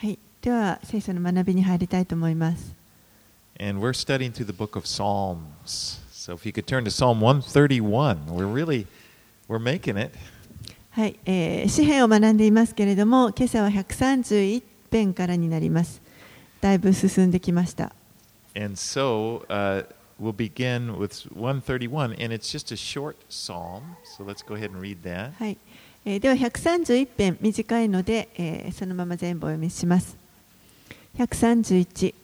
はい、では聖書の学びに入りたいと思います。And we're studying through the book of Psalms. So if you could turn to Psalm 131, we're really we're making it. はい、えー詩篇を学んでいますけれども、今朝は131編からになります。だいぶ進んできました。And so uh, we'll begin with 131, and it's just a short psalm. So let's go ahead and read that. はい、えでは131編短いので、えそのまま全部お読みします。131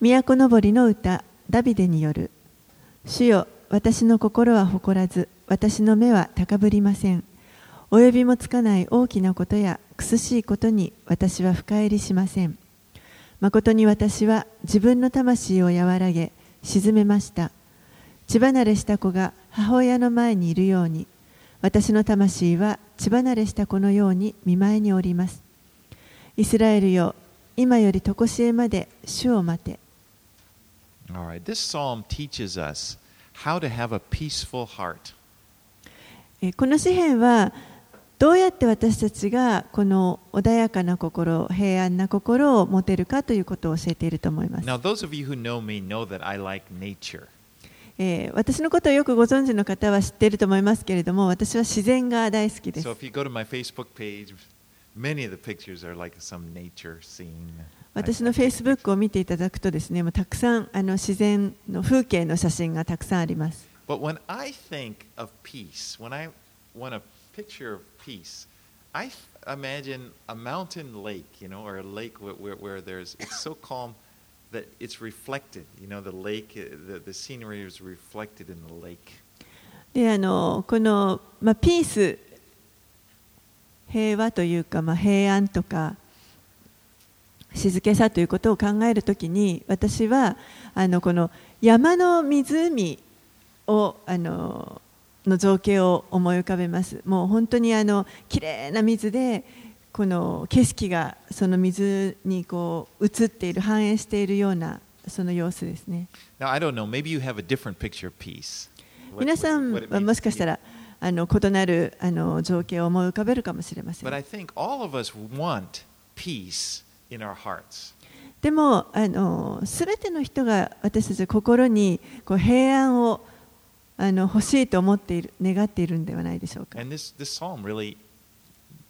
都のぼりの歌ダビデによる。主よ私の心は誇らず私の目は高ぶりません。及びもつかない大きなことや苦しいことに私は深入りしません。誠に私は自分の魂を和らげ沈めました。血離れした子が母親の前にいるように私の魂は血離れした子のように見舞いにおりますイスラエルよ今より常しえまで主を待て right. This psalm teaches us how to have a peaceful heart. えーこの詩篇はどうやって私たちがこの穏やかな心平安な心を持てるかということを教えていると思います、Now, those of you who know me know that I like nature. えー、私のことをよくご存知の方は知っていると思いますけれども、私は自然が大好きです。私のフェイスブックを見ていただくとですね、もうたくさんあの自然の風景の写真がたくさんあります。That it's reflected. You know, the lake, the, the scenery is reflected in the lake. であのこの、まあ、ピース平和というか、まあ、平安とか静けさということを考えるときに私はあのこの山の湖をあのの造形を思い浮かべますもう本当にあの綺麗な水でこの景色がその水にこう映っている、反映しているようなその様子ですね。Now, 皆さんもしかしたらあの異なるあの造形を思い浮かべるかもしれません。でも、すべての人が私たち心にこう平安をあの欲しいと思っている、願っているんではないでしょうか。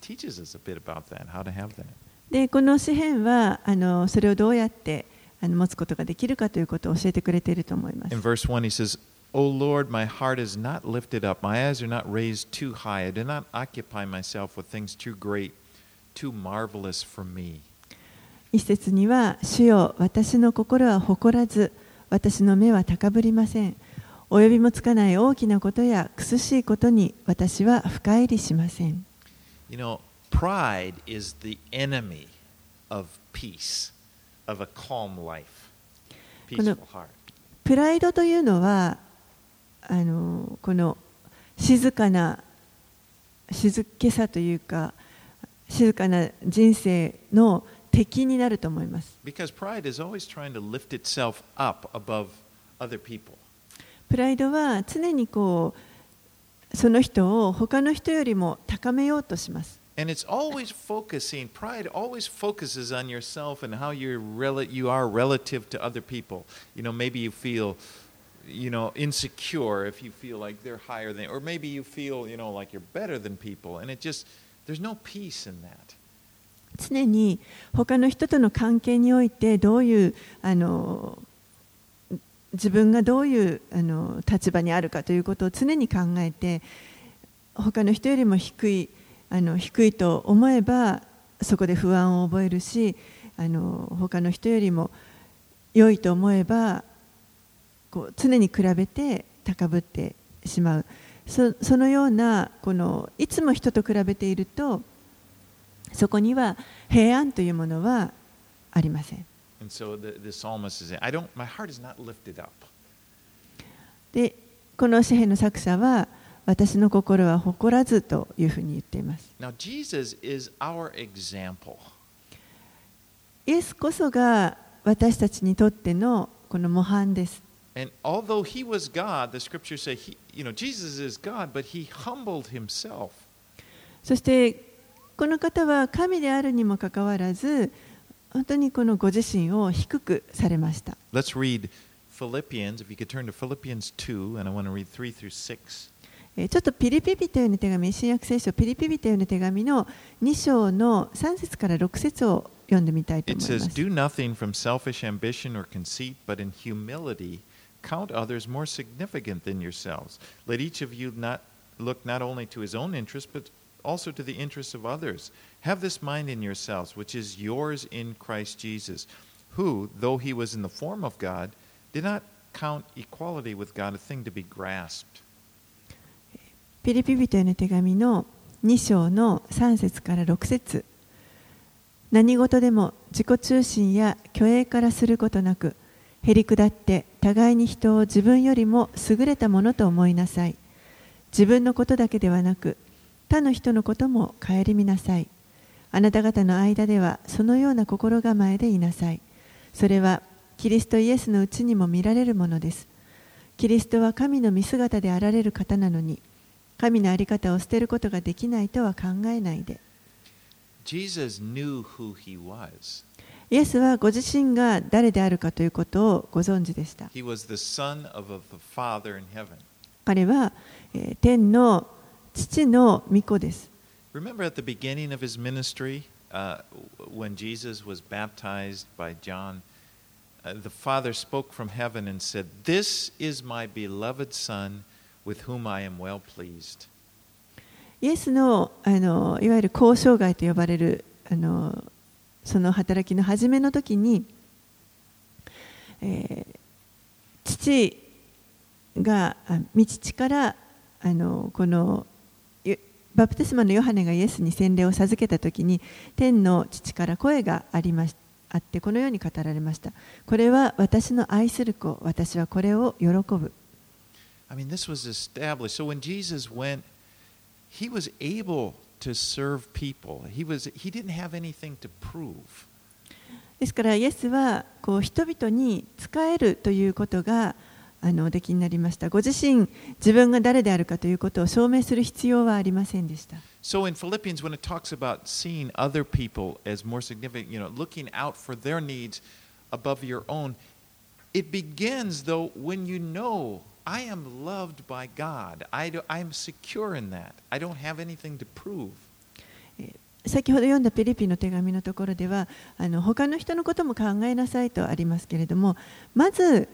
Teaches us a bit about that, how to have that. でこの詩篇はあのそれをどうやってあの持つことができるかということを教えてくれていると思います In verse 1, he says, O Lord, my heart is not lifted up, my eyes are not raised too high, I do not occupy myself with things too great, too marvelous for me. 一節には「主よ私の心は誇らず私の目は高ぶりません」「及びもつかない大きなことや苦しいことに私は深入りしません」You know, pride is the enemy of peace, of a calm life, peaceful heart. プライドというのはあのこの静かな静けさというか静かな人生の敵になると思います Because pride is always trying to lift itself up above other people. プライドは常にこうその人を他の人よりも高めようとします And it's always focusing, pride always focuses on yourself and how you're rel- you are relative to other people. You know, maybe you feel, you know, insecure if you feel like they're higher than, or maybe you feel, you know, like you're better than people. And it just, there's no peace in that. 常に他の人との関係においてどういうあの自分がどういうあの立場にあるかということを常に考えて他の人よりも低いあの低いと思えばそこで不安を覚えるしあの他の人よりも良いと思えばこう常に比べて高ぶってしまうそそのようなこのいつも人と比べているとそこには平安というものはありません。And so the, the psalmist is saying, I don't, my heart is not lifted up. で、この詩篇の作者は、私の心は誇らずというふうに言っています。Now, Jesus is our example. イエスこそが私たちにとってのこの模範です。And although he was God, the scriptures say, he, you know, Jesus is God, but he humbled himself. そして、この方は神であるにもかかわらず、本当にこのご自身を低くされました。Let's read Philippians. If you could turn to Philippians 2, and I want to read 3 through 6. えーちょっとピリピピというの手紙、新約聖書ピリピピというの手紙の2章の3節から6節を読んでみたいと It 思いま says, す。Do nothing from selfish ambition or conceit, but in humility count others more significant than yourselves. Let each of you not look not only to his own interest, but also to the interests of others. Have this mind in yourselves, which is yours in Christ Jesus, who, though he was in the form of God, did not count equality with God a thing to be grasped. ピリピピというの手紙の2章の3節から6節何事でも自己中心や虚栄からすることなくへり下って互いに人を自分よりも優れたものと思いなさい自分のことだけではなく他の人のことも顧みなさい。あなた方の間ではそのような心構えでいなさい。それはキリストイエスのうちにも見られるものです。キリストは神の見姿であられる方なのに神の在り方を捨てることができないとは考えないで。Jesus knew who he was. イエスはご自身が誰であるかということをご存知でした。He was the Son of, of the Father in heaven. 彼は、えー天の父の御子です Remember at the beginning of his ministry, uh, when Jesus was baptized by John, uh, the Father spoke from heaven and said, This is my beloved Son with whom I am well pleased. イエスのあのいわゆる交渉外と呼ばれるあのその働きの初めの時に、えー父があ御父からあのこのゆバプテスマのヨハネがイエスに洗礼を授けた時に天の父から声がありましあってこのように語られましたこれは私の愛する子私はこれを喜ぶ I mean, this was established. So when Jesus went, he was able to serve people. He, was, he didn't have anything to prove. ですからイエスはこう人々に仕えるということがあのおできになりましたご自身自分が誰であるかということを証明する必要はありませんでした So in Philippians, when it talks about seeing other people as more significant, you know, looking out for their needs above your own, it begins though when you know I am loved by God. I, do, I am secure in that. I don't have anything to prove. 先ほど読んだピリピの手紙のところではあの他の人のことも考えなさいとありますけれどもまず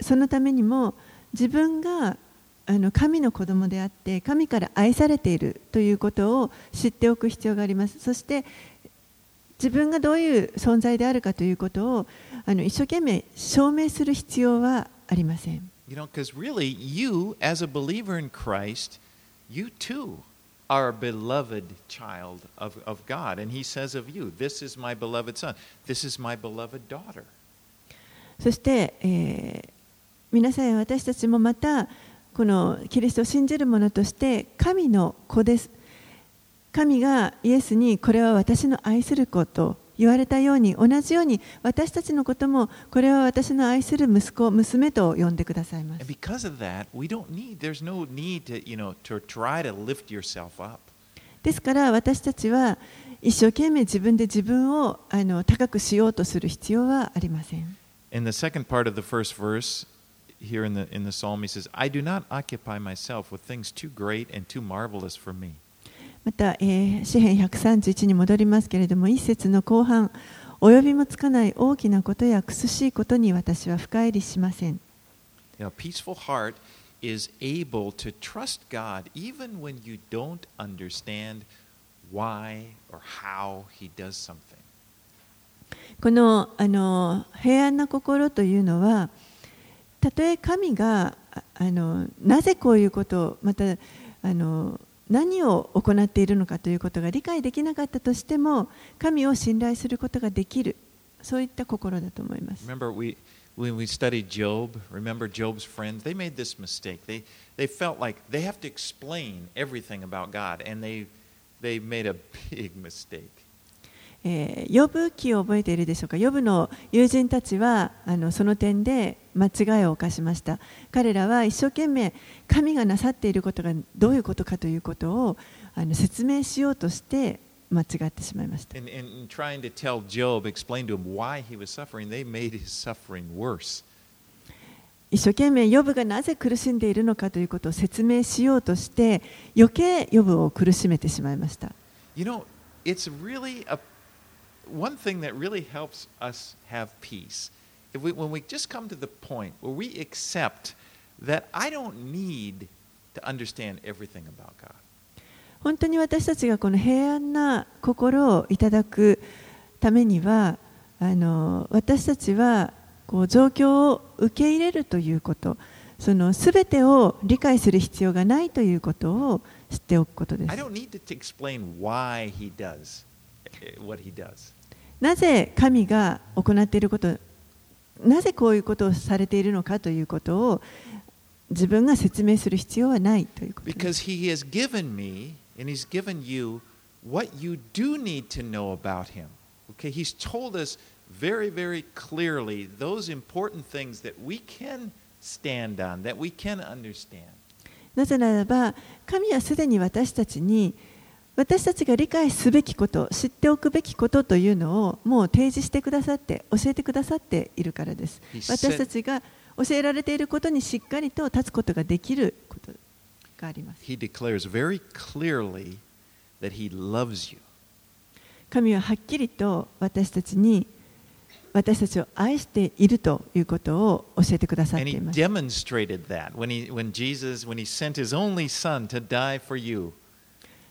そのためにも自分があの神の子供であって神から愛されているということを知っておく必要がありますそして自分がどういう存在であるかということをあの一生懸命証明する必要はありません You know, because really, you, as a believer in Christ, you too are a beloved child of, of God. And He says of you, This is my beloved son. This is my beloved daughter. そして、えー皆さんや私たちもまたこのキリストを信じる者として神の子です。神がイエスにこれは私の愛する子と言われたように同じように私たちのこともこれは私の愛する息子娘と呼んでくださいます。Because of that, we don't need, there's no need to, you know, to try to lift yourself up. ですから私たちは一生懸命自分で自分をあの高くしようとする必要はありません。In the second part of the first verse, here in the, in the psalm, he says, I do not occupy myself with things too great and too marvelous for me. また、えー詩編131に戻りますけれども一節の後半及びもつかない大きなことや苦しいことに私は深入りしません You know, a peaceful heart is able to trust God even when you don't understand why or how He does something. このあの平安な心というのはたとえ神があのなぜこういうことをまたあの何を行っているのかということが理解できなかったとしても神を信頼することができるそういった心だと思います。Remember, we, when we studied Job, remember Job's friends? They made this mistake. They, they felt like they have to explain everything about God, and they, they made a big mistake. えー、ヨブ記を覚えているでしょうか？ヨブの友人たちはあのその点で間違いを犯しました彼らは一生懸命神がなさっていることがどういうことかということをあの説明しようとして間違ってしまいました。And, and trying to tell Job, explain to him why he was suffering, they made his suffering worse. 一生懸命ヨブがなぜ苦しんでいるのかということを説明しようとして余計ヨブを苦しめてしまいました。You know, it's really a one thing that really helps us have peace. If we, when we just come to the point where we accept that I don't need to understand everything about God. 本当に私たちがこの平安な心をいただくためにはあの私たちはこう状況を受け入れるということその全てを理解する必要がないということを知っておくことで I す eh. なぜ神が行っていることなぜこういうことをされているのかということを自分が説明する必要はないということです Because he has given me and he's given you what you do need to know about him. Okay, he's told us very, very clearly those important things that we can stand on, that we can understand. なぜならば神はすでに私たちに私たちが理解すべきこと知っておくべきことというのをもう提示してくださって教えてくださっているからです。私たちが教えられていることにしっかりと立つことができることがあります。He declares very clearly that he loves you. 神ははっきりと私たちに私たちを愛しているということを教えてくださっています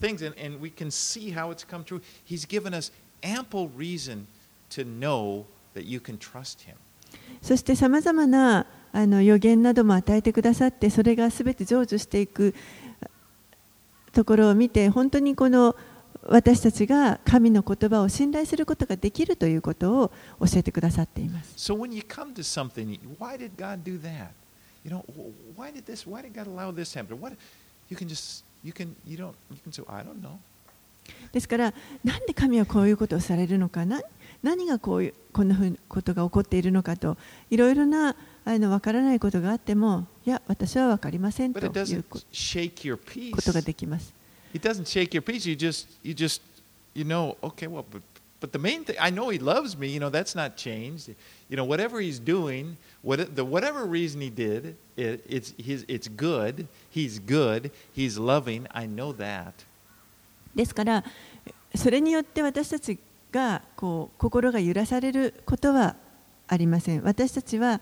things, and, and we can see how it's come true. He's given us ample reason to know that you can trust him. そしてさまざまなあの予言なども与えてくださって、それがすべて成就していくところを見て、本当にこの私たちが神の言葉を信頼することができるということを教えてくださっています。So when you come to something, why did God do that? You know, wh- why did this? Why did God allow this happen? What? You can just you can you don't you can say I don't know. ですから、なんで神はこういうことをされるのかな、何がこういうこんなふうなことが起こっているのかと、いろいろなあの分からないことがあっても、いや、私は分かりません But と it いう doesn't こ shake your peace. ことができます。It doesn't shake your peace. You just, you just, you know, okay, well, but, but the main thing, I know he loves me. You know, that's not changed. You know, whatever he's doing, what, the whatever reason he did, it, it's his, it's good. He's good. He's loving. I know that. ですから、それによって私たちがこう心が揺らされることはありません。私たちは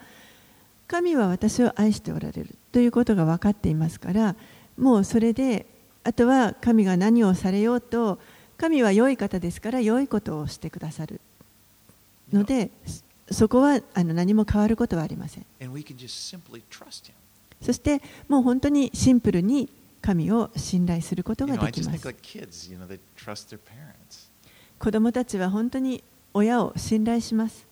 神は私を愛しておられるということが分かっていますから、もうそれで、あとは神が何をされようと、神は良い方ですから、良いことをしてくださるので、no. そこはあの何も変わることはありません。そして、もう本当にシンプルに神を信頼することができます。子供たちは本当に親を信頼します。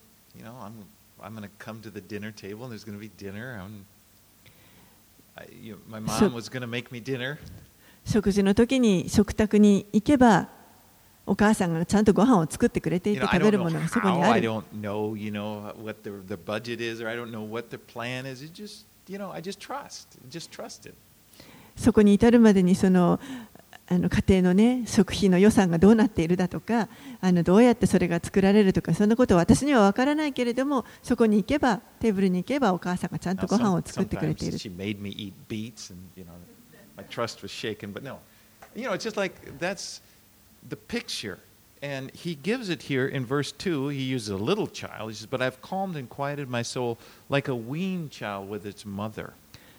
食事の時に食卓に行けば、お母さんがちゃんとご飯を作ってくれていて食べるものがそこにある。そこに至るまでにそのあの家庭の、ね、食費の予算がどうなっているだとかあのどうやってそれが作られるとかそんなことは私には分からないけれどもそこに行けばテーブルに行けばお母さんがちゃんとご飯を作ってくれている。the picture. And he gives it here in verse 2. He uses a little child. He says, But I've calmed and quieted my soul like a weaned child with its mother.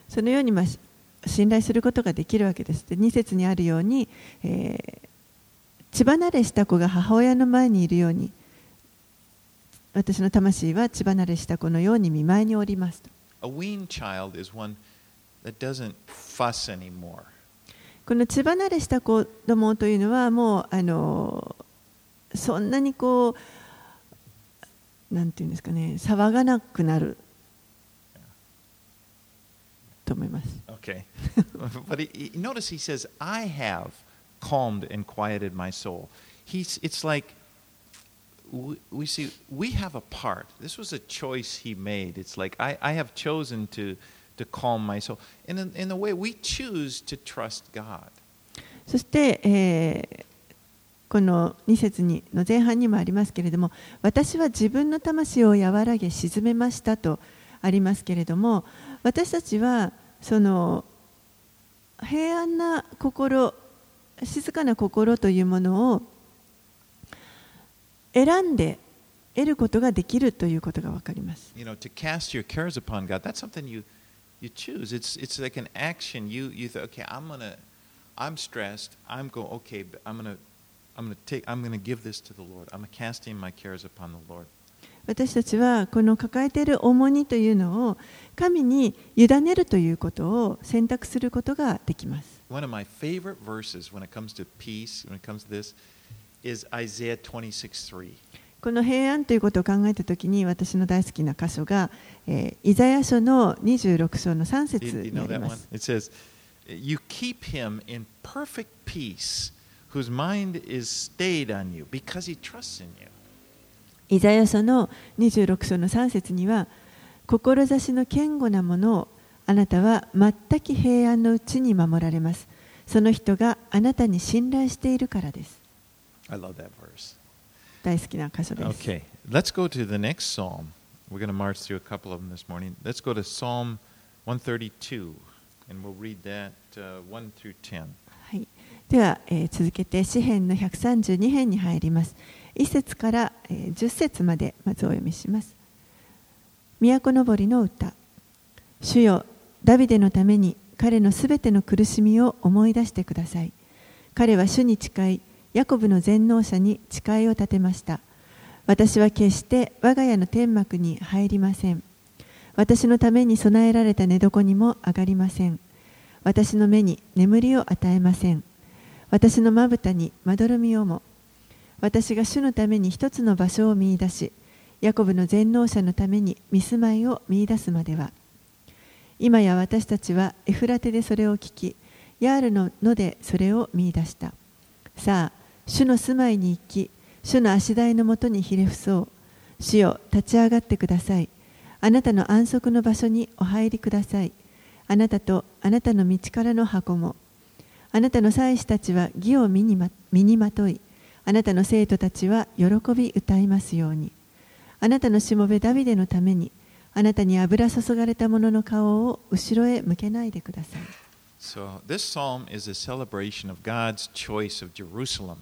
そのようにまあし信頼することができるわけです。で2節にあるように、えー血離れした子が母親の前にいるように私の魂は血離れした子のように見舞いにおりますと A weaned child is one that doesn't fuss anymore. この血離れした子供というのはもうあのそんなにこうなんていうんですかね騒がなくなると思います。Okay. but he, notice he says, I have calmed and quieted my soul. He's, it's like we, we see, we have a part. This was a choice he made. It's like, I, I have chosen to, to calm my soul. And in, in a way, we choose to trust God. そして、えーこの2節にの前半にもありますけれども私は自分の魂を和らげ沈めましたとありますけれども私たちはその平安な心静かな心というものを選んで得ることができるということが分かります。You know, to cast your cares upon God, that's something you, you choose. It's, it's like an action. You, you think, okay, I'm going to, I'm stressed. I'm going, okay, but I'm going to, I'm going to take, I'm going to give this to the Lord. I'm casting my cares upon the Lord. 私たちはこの抱えている重荷というのを神に委ねるということを選択することができます。 One of my favorite verses when it comes to peace, when it comes to this, is Isaiah 26:3. この平安ということを考えたときに私の大好きな箇所が、イザヤ書の26章の3節にす。イザヤ書の26章の3節には志の堅固なものをあなたは全く平安のうちに守られます。その人があなたに信頼しているからです。大好きな箇所です。Okay, let's go to the next psalm. We're going to march through a couple of them this morning. Let's go to Psalm 132, and we'll read that uh, 1 through 10. はい、では、えー続けて詩編の132編に入ります。1節から、えー10節までまずお読みします。都のぼりの歌主よダビデのために彼のすべての苦しみを思い出してください。彼は主に誓い、ヤコブの全能者に誓いを立てました。私は決して我が家の天幕に入りません。私のために備えられた寝床にも上がりません。私の目に眠りを与えません。私のまぶたにまどろみをも。私が主のために一つの場所を見出し、ヤコブの全能者のために見住まいを見出すまでは。今や私たちはエフラテでそれを聞き、ヤールの野でそれを見出した。さあ、主の住まいに行き、主の足台のもとにひれ伏そう。主よ、立ち上がってください。あなたの安息の場所にお入りください。あなたとあなたの道からの箱も。あなたの祭司たちは義を身にま身にまとい、あなたの生徒たちは喜び歌いますように。あなたのしもべダビデのために、あなたに油注がれた者の顔を後ろへ向けないでください。So, this psalm is a celebration of God's choice of Jerusalem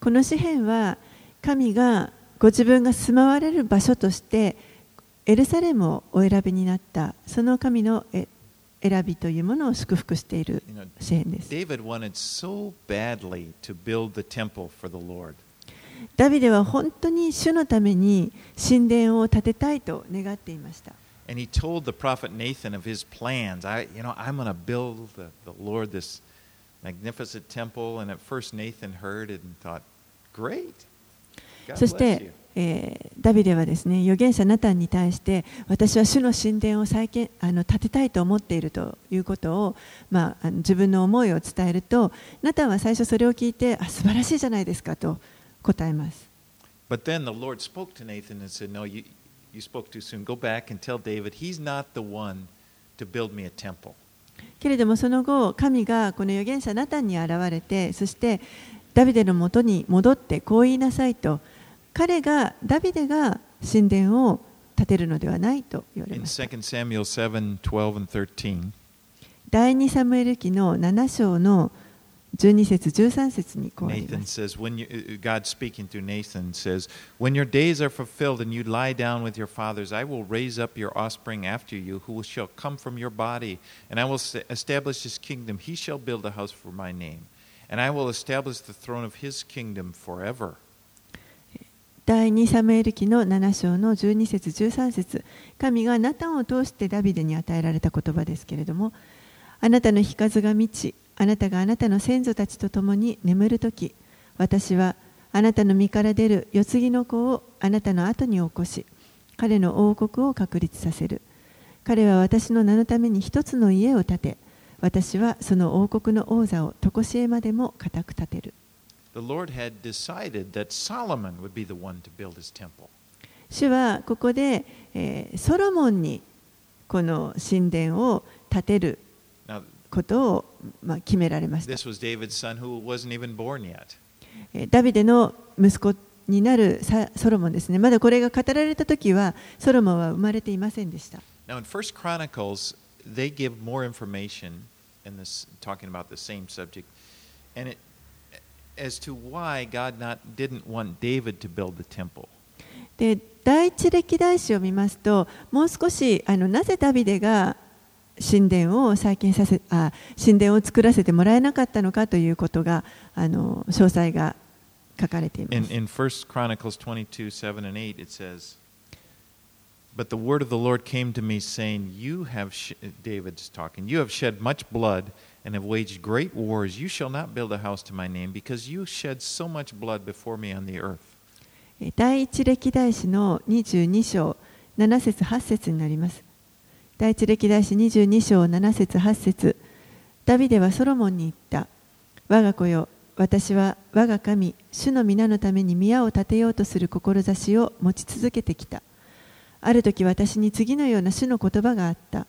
この詩篇は神がご自分が住まわれる場所としてエルサレムをお選びになったその神の選びというものを祝福している詩篇です。ダビデは本当に主のために神殿を建てたいと願っていました。And he told the prophet Nathan of his plans. I, you know, I'm going to build the, the Lord magnificent temple. And at first Nathan heard it and thought, great. God そし bless て you.、えーダビデはですね預言者ナタンに対して私は主の神殿を再建あの建てたいと思っているということを、まあ、あの自分の思いを伝えるとナタンは最初それを聞いてあ素晴らしいじゃないですかと答えます。 But then the Lord spoke to Nathan and said, No, you, you spoke too soon. Go back and tell David he's not the one to build me a temple. けれどもその後神がこの預言者ナタンに現れてそしてダビデのもとに戻ってこう言いなさいと彼がダビデが神殿を建てるのではないと言われ In ました2 Samuel 7 12 and 13, 第2サムエル記の7章の12節13節にこうあり Nathan ます says, when you, uh, God speaking through Nathan says, When your days are fulfilled and you lie down with your fathers, I will raise up your offspring after you, who shall come from your body, and I will establish his kingdom. He shall build a house for my name, and I will establish the throne of his kingdom forever. 第2サムエル記の7章の12節13節神がナタンを通してダビデに与えられた言葉ですけれどもあなたの日数が満ちあなたがあなたの先祖たちと共に眠るとき私はあなたの身から出る世継ぎの子をあなたの後に起こし彼の王国を確立させる彼は私の名のために一つの家を建て私はその王国の王座を常しえまでも固く建てる The Lord had decided that Solomon would be the one to build his temple. 主はここで、えーソロモンにこの神殿を建てることを、まあ、決められましたダビデの息子になるサソロモンですねまだこれが語られた時はソロモンは生まれていませんでした Now, in First Chronicles, they give more information in this, talking about the same subject, and it, as to why God not didn't want David to build the temple. で第一歴代史を見ますともう少しあのなぜダビデが神殿を再建させあ神殿を作らせてもらえなかったのかということがあの詳細が書かれていま In, す。in 1 Chronicles 22, 7 and 8, it says, But the word of the Lord came to me, saying, You have, David's talking, you have shed much blood and have waged great wars. You shall not build a house to my name, because you shed so much blood before me on the earth. え第一歴代史の22章7節8節になります。第一歴代史22章7節8節ダビデはソロモンに言った。我が子よ、私は我が神、主の皆のために宮を建てようとする志を持ち続けてきた。ある時私に次のような主の言葉があった。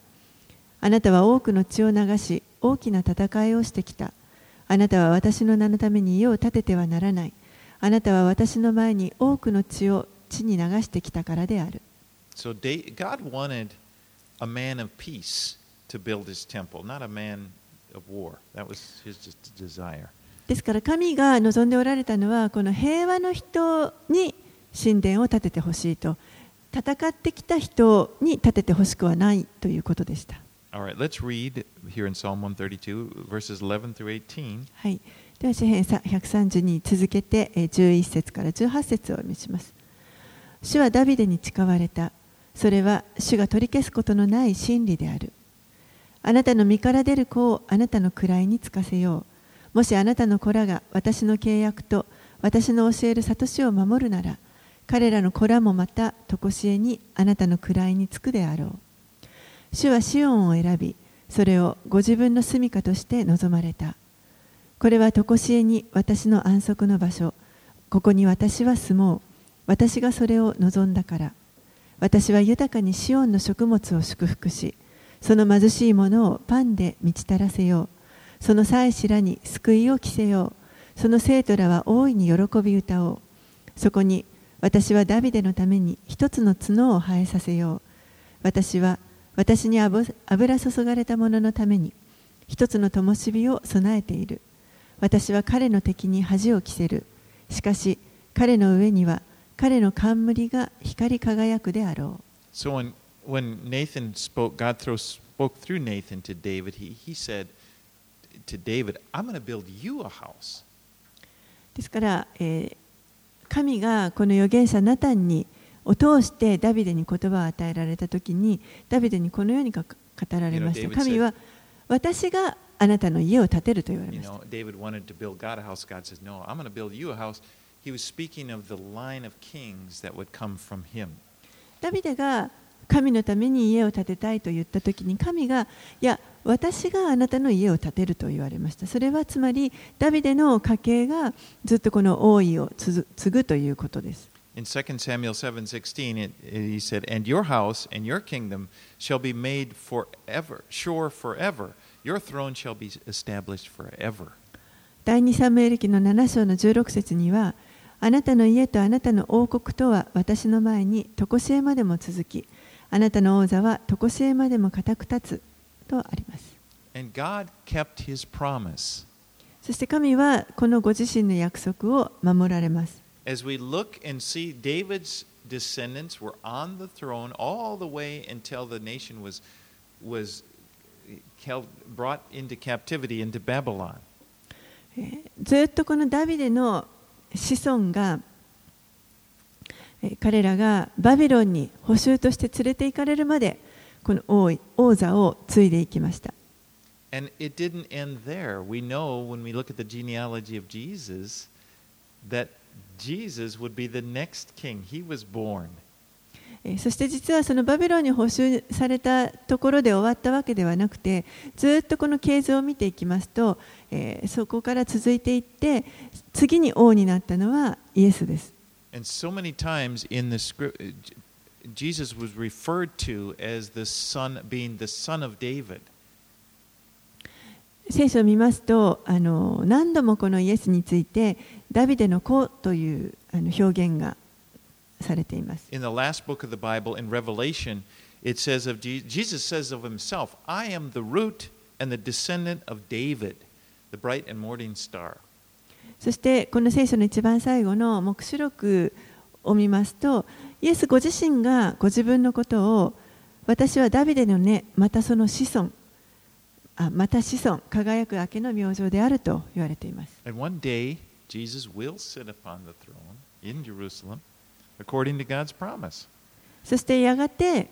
あなたは多くの血を流し、大きな戦いをしてきた。あなたは私の名のために家を建ててはならない。あなたは私の前に多くの血を地に流してきたからである。So God wanted ですから神が望んでおられたのはこの平和の人に神殿を建ててほしいと戦ってきた人に建ててほしくはないということでした。では詩篇130に続けて11節から18節を読みします。主はダビデに誓われた。それは主が取り消すことのない真理である。あなたの身から出る子をあなたの位につかせよう。もしあなたの子らが私の契約と私の教える諭しを守るなら、彼らの子らもまた常しえにあなたの位につくであろう。主はシオンを選び、それをご自分の住処として望まれた。これは常しえに私の安息の場所。ここに私は住もう。私がそれを望んだから。私は豊かにシオンの食物を祝福し、その貧しい者をパンで満ち足らせよう。その妻子らに救いを着せよう。その生徒らは大いに喜び歌おう。そこに私はダビデのために一つの角を生えさせよう。私は私に油注がれた者のために一つの灯火を備えている。私は彼の敵に恥を着せる。しかし彼の上には彼の冠が光り輝くであろう。So when, when Nathan spoke, God throw, spoke through Nathan to David, he, he said to David, I'm going to build you a house. ですから、えー神がこの預言者ナタンにを通してダビデに言葉を与えられた時にダビデにこのようにか語られました know, 神は私があなたの家を建てると言われました know, you a house. He was speaking of the line of kings that would come from him. ダビデが神のために家を建てたいと言った時に神がいや私があなたの家を建てると言われましたそれはつまりダビデの家系がずっとこの王位を継ぐ継ぐということです In 2 Samuel 7:16, it, it, he said, "And your house and your kingdom shall be made forever, sure forever. Your throne shall be established forever." 第2サムエル記の7章の16節にはあなたの家とあなたの王国とは私の前に常しえまでも続きあなたの王座は常しえまでも固く立つとあります And God kept his promise. そして神はこのご自身の約束を守られます As we look and see David's descendants were on the throne all the way until the nation was was brought into captivity into Babylon. えーずっとこのダビデの子孫がえ彼らがバビロンに捕囚として連れて行かれるまでこの王王座を継いでいきました。And it didn't end there. We know when we look at the genealogy of Jesus that Jesus would be the next king. He was born. えーそして実はそのバビロンに捕囚されたところで終わったわけではなくてずっとこの系図を見ていきますと、えーそこから続いていって次に王になったのはイエスです。And so many times in the script, Jesus was referred to as the son, being the son of David. 聖書を見ますとあの何度もこのイエスについてダビデの子というあの表現がされています。In the last book of the Bible, in Revelation, it says of Je- Jesus says of himself, "I am the root and the descendant of David, the bright and morning star." そしてこの聖書の一番最後の黙示録を見ますとイエスご自身がご自分のことを私はダビデの根またその子孫あまた子孫輝く明けの明星であると言われています And one day, Jesus will sit upon the throne in Jerusalem, according to God's promise. そしてやがて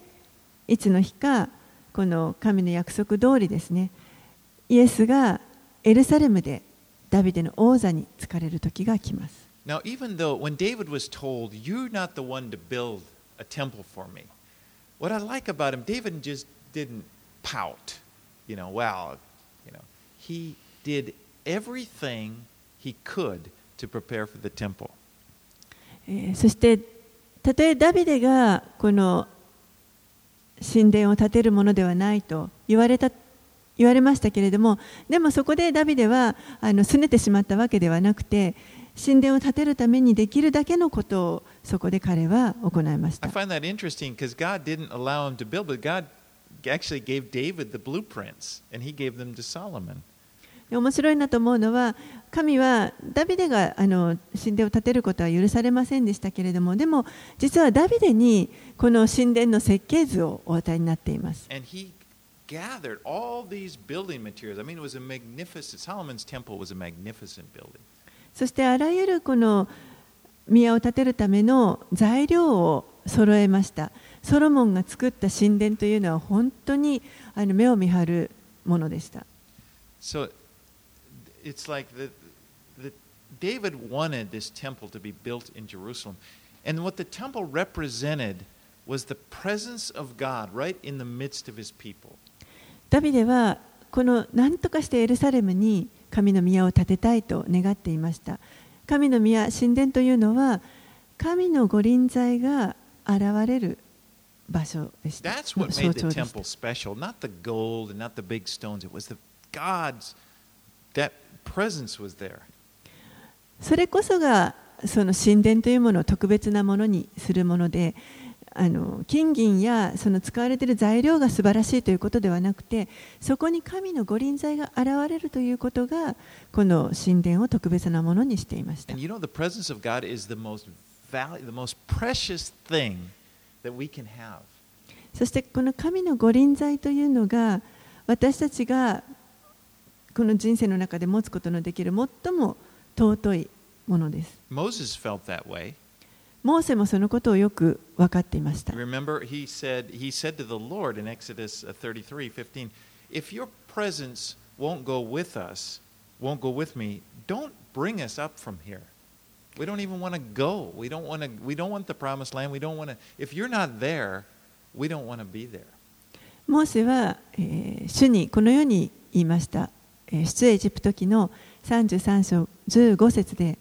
いつの日かこの神の約束通りですねイエスがエルサレムでダビデの王座に就かれる時が来ます Now, even though when David was told, You're not the one to build a temple for me, what I like about him, David just didn't pout. You know, well, you know, he did everything he could to prepare for the temple. えーそしてたとえダビデがこの神殿を建てるものではないと言われ,た言われましたけれどもでもそこでダビデはあの拗ねてしまったわけではなくて神殿を建てるためにできるだけのことをそこで彼は行いました。で面白いなと思うのは神はダビデがあの神殿を建てることは許されませんでしたけれどもでも実はダビデにこの神殿の設計図をお与えになっています gathered all these building materials. I mean, it was a magnificent, Solomon's temple was a magnificent building. そしてあらゆるこの宮を建てるための材料を揃えました。ソロモンが作った神殿というのは本当にあの目を見張るものでした。So it's like the, the, David wanted this temple to be built in Jerusalem. And what the temple represented was the presence of God right in the midst of his people. ダビデはこの何とかしてエルサレムに神の宮を建てたいと願っていました。神の宮、神殿というのは神の御臨在が現れる場所でした。 That's what 象 made the 徴でした temple special, not the gold and not the big stones. It was the God's, that presence was there. それこそがその神殿というものを特別なものにするものであの金銀やその使われている材料が素晴らしいということではなくてそこに神の御臨在が現れるということがこの神殿を特別なものにしていました And you know, the presence of God is the most value, the most precious thing that we can have. そしてこの神の御臨在というのが私たちがこの人生の中で持つことのできる最も尊いものです Moses felt that way. モーセもそのことをよく分かっていました Remember, he said, he said to the Lord in Exodus uh, 33 15, If your presence won't go with us, won't go with me, don't bring us up from here. We don't even want to go. We don't want to, we don't want the promised land. We don't want to, if you're not there, we don't want to be there. モーセは、えー主にこのように言いました、えー出エジプト記の33章15節で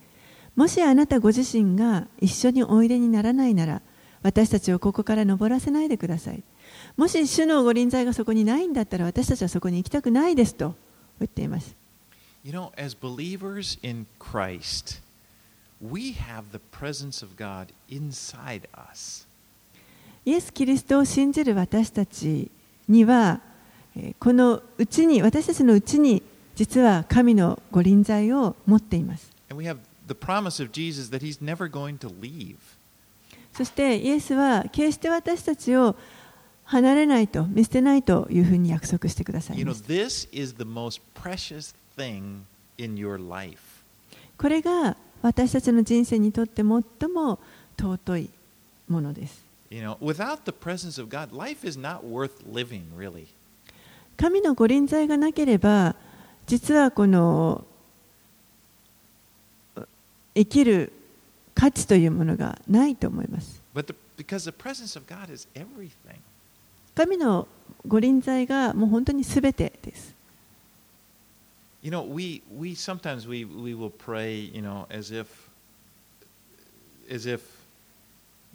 もしあなたご自身が一緒においでにならないなら私たちをここから登らせないでくださいもし主のご臨在がそこにないんだったら私たちはそこに行きたくないですと言っています You know, as believers in Christ, we have the presence of God inside us. イエス・キリストを信じる私たちにはえーこのうちに私たちのうちに実は神の御臨在を持っています。そしてイエスは決して私たちを離れないと見捨てないというふうに約束してくださいました。これが私たちの人生にとって最も尊いものです。神の御臨在がなければ、実はこの生きる価値というものがないと思います.神のご臨在がもう本当にすべてです。You know, we, we sometimes we, we will pray, you know, as if as if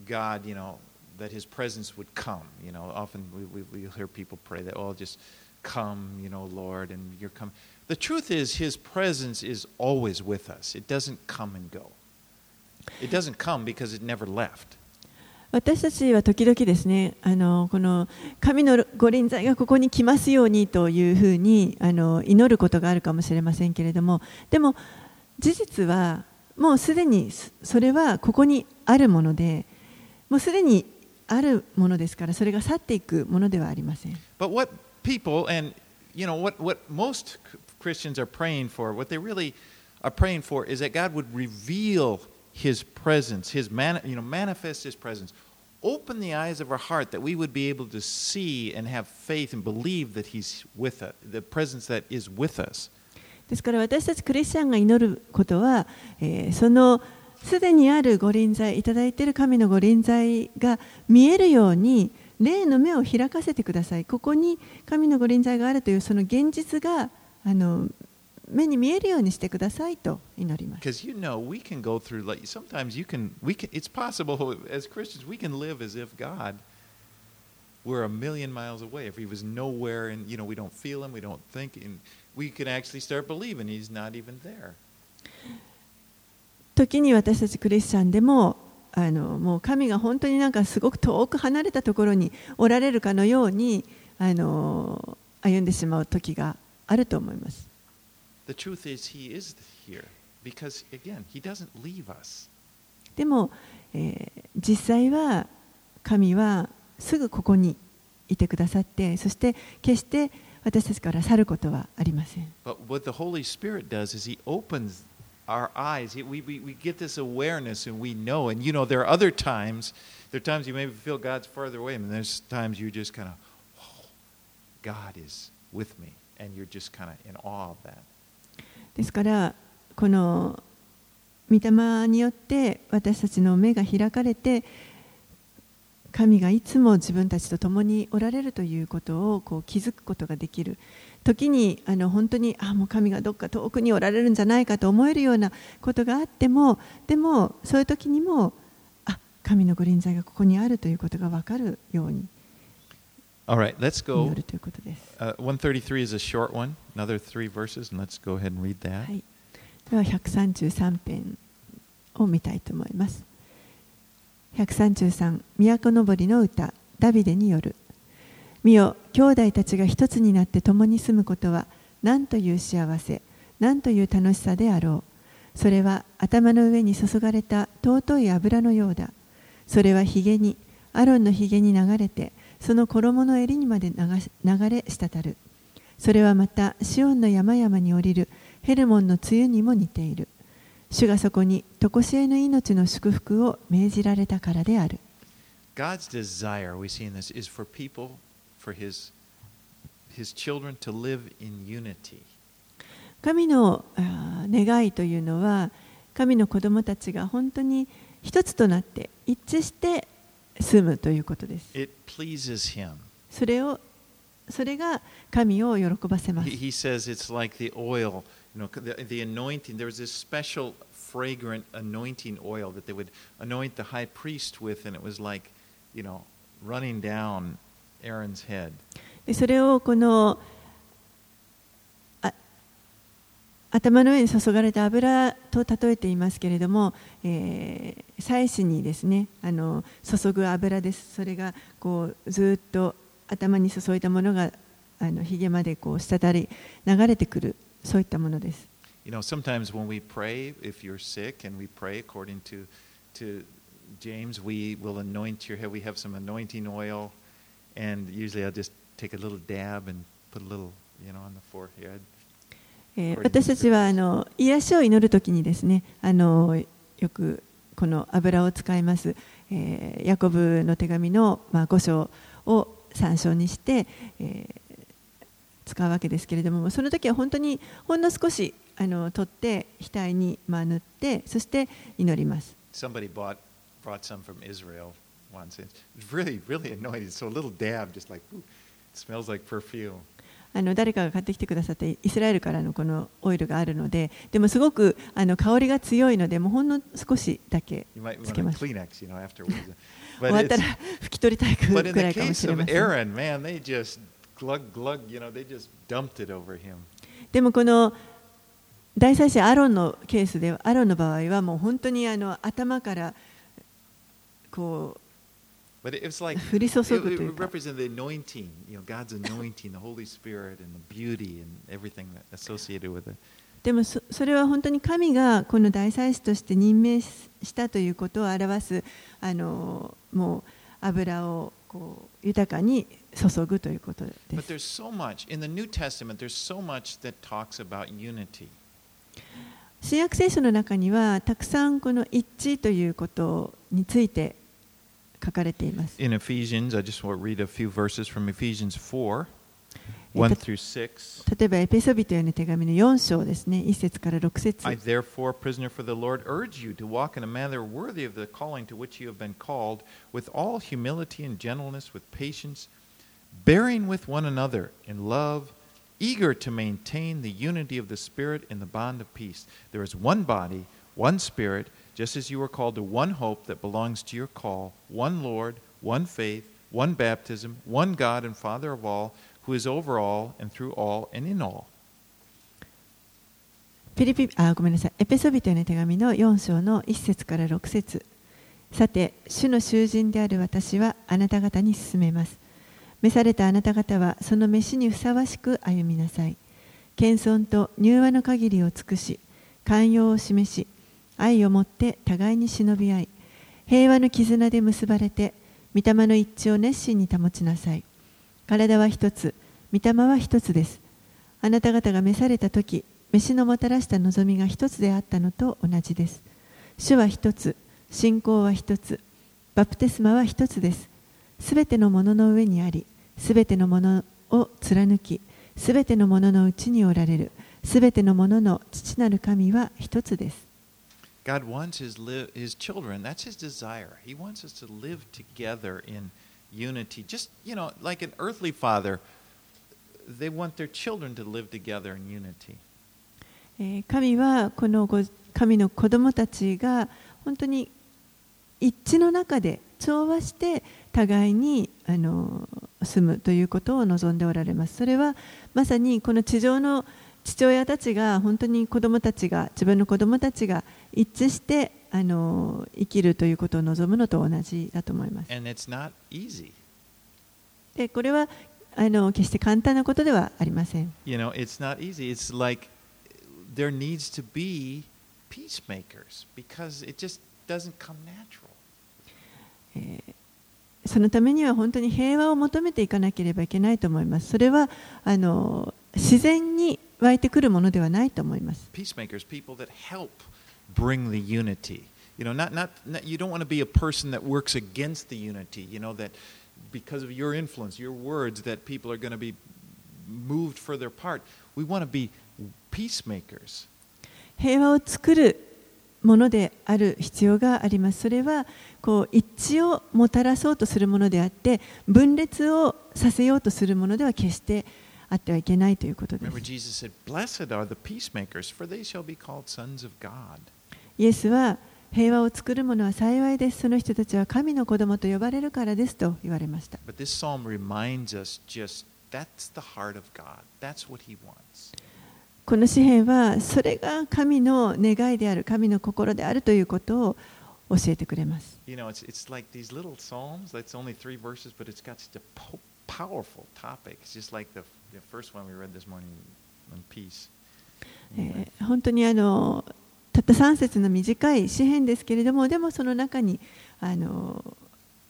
God, you know, that His presence would come. You know, often we, we, we hear people pray that, oh, just come, you know, Lord, and you're coming. The truth is, His presence is always with us. It doesn't come and go. It doesn't come because it never left. 私たちは時々ですね、あのこの神のご臨在がここに来ますようにというふうにあの祈ることがあるかもしれませんけれども、でも事実はもうすでにそれはここにあるもので、もうすでにあるものですから、それが去っていくものではありません。But what people and you know what what most Christians are praying for, what they really are praying for is that God would reveal his presence, his man, you know, manifest his presence. Open the eyes of our heart that we would be able to see and have faith and believe that he's with us, the presence that is with us. ですから私たちクリスチャンが祈ることは、えーそのすでにあるご臨在いただいている神のご臨在が見えるように霊の目を開かせてくださいここに神のご臨在があるというその現実が あの目に見えるようにしてくださいと祈ります。時に私たちクリスチャンでも、あのもう神が本当になんかすごく遠く離れたところにおられるかのように、あの歩んでしまう時が。あると思います。The truth is he is here because again, he doesn't leave us. でも、えー実際は神はすぐここにいてくださってそして決して私たちから去ることはありません But what the Holy Spirit does is He opens our eyes. We, we, we get this awareness and we know. And you know, there are other times, there are times you maybe feel God's farther away, and there's times you just kind of, oh, God is with me. ですからこの御霊によって私たちの目が開かれて神がいつも自分たちと共におられるということをこう気づくことができる時にあの本当にあもう神がどっか遠くにおられるんじゃないかと思えるようなことがあってもでもそういう時にもあ神のご臨在がここにあるということが分かるように All right, let's 祈 go. るということです。Uh, 133 is a short one, another three verses, and let's go ahead and read that. はい、では133編を見たいと思います。133都のぼりの歌ダビデによる見よ兄弟たちが一つになって共に住むことは何という幸せ何という楽しさであろうそれは頭の上に注がれた尊い油のようだそれはひげにアロンのひげに流れてその衣の襟にまで流れ滴る。それはまたシオンの山々に降りるヘルモンの梅雨にも似ている。主がそこに常しえの命の祝福を命じられたからである。God's desire, we see in this, is for people, for His, his children to live in unity. 神の願いというのは神の子供たちが本当に一つとなって一致して住むということです It pleases Him. それをそれが神を喜ばせます He, says it's like the oil, you know, the, the anointing. There was this special fragrant anointing oil that they would anoint the high priest with, and it was like, you know, running down Aaron's head. でそれをこのあ頭の上に注がれた油と例えていますけれども、えー祭司にですねあの注ぐ油ですそれがこうずっと頭に注いだものがあのひげまでこう滴り流れてくるそういったものです You know, sometimes when we pray, if you're sick and we pray according to, to James, we will anoint your head. We have some anointing oil, and usually I'll just take a little dab and put a little, you know, on the forehead. えー私たちはあの癒しを祈るときにですねあのよくこの油を使います、えーヤコブの手紙の、まあ、5章を参照にして、えー使うわけですけれどもその時は本当にほんの少しあの取って額に、まあ、塗ってそして祈ります Somebody bought brought some from Israel once. It's really, really annoying. It's so a little dab, just like ooh, it smells like perfume. あの誰かが買ってきてくださってイスラエルからのこのオイルがあるのででもすごくあの香りが強いのでもうほんの少しだけつけました Kleenex, you know, afterwards. 終わったら拭き取りたいぐらいかもしれません.でもこの大祭司アロンのケースではアロンの場合はもう本当にあの頭からこ 降り注ぐというか。でもそ,れは本当に神がこの大祭司として任命したということを表すあのもう油をこう豊かに注ぐということです。新約聖書の中にはたくさんこの一致ということについて。書かれています。 In Ephesians, I just want to read a few verses from Ephesians 4, 1 through 6. 例えばエペソビトへの手紙の4章ですね、1節から6節 I therefore, prisoner for the Lord, urge you to walk in a manner worthy of the calling to which you have been called, with all humility and gentleness, with patience, bearing with one another in love, eager to maintain the unity of the Spirit in the bond of peace. There is one body, one Spirit, just as you were called to one hope that belongs to your call, one Lord, one faith, one baptism, one God and Father of all, who is over all and through all and in all. ピリピあごめんなさいエペソビトへの手紙の4章の1節から6節さて主の囚人である私はあなた方に進めます召されたあなた方はその召しにふさわしく歩みなさい謙遜と柔和の限りを尽くし寛容を示し愛をもって互いに忍び合い平和の絆で結ばれて御霊の一致を熱心に保ちなさい。体は一つ御霊は一つです。あなた方が召された時飯のもたらした望みが一つであったのと同じです。主は一つ信仰は一つバプテスマは一つです。すべてのものの上にありすべてのものを貫きすべてのもののうちにおられるすべてのものの父なる神は一つです。God wants his, li- his children, that's his desire. He wants us to live together in unity. Just, you know, like an earthly father, they want their children to live together in unity. 神はこの神の子供たちが本当に一致の中で調和して互いにあの住むということを望んでおられます。それはまさにこの地上の父親たちが本当に子供たちが自分の子供たちが一致してあの生きるということを望むのと同じだと思います。でこれはあの決して簡単なことではありません。You know, it's not easy. It's like there needs to be peacemakers because it just doesn't come natural. そのためには本当に平和を求めていかなければいけないと思います。それはあの自然に湧いてくるものではないと思います。peacemakers, people that help bring the unity. You know, not, not, not you don't want to be a person that works against the unity, you know, that because of your influence, your words, that people are going to be moved further apart. We want to be peacemakers. 平和を作るものである必要があります。それはこう一致をもたらそうとするものであって、分裂をさせようとするものでは決してあってはいけないということです。Jesus said, Blessed are the peacemakers, for they shall be called sons of God. イエスは平和を作る者は幸いです。その人たちは神の子供と呼ばれるからですと言われました。この詩篇はそれが神の願いである、神の心であるということを教えてくれます。You know, it's, it's like these little psalms. That's only three verses, but it's got such a po- powerful topic. It's just like the, えー本当にあのたった3節の短い詩篇ですけれどもでもその中にあの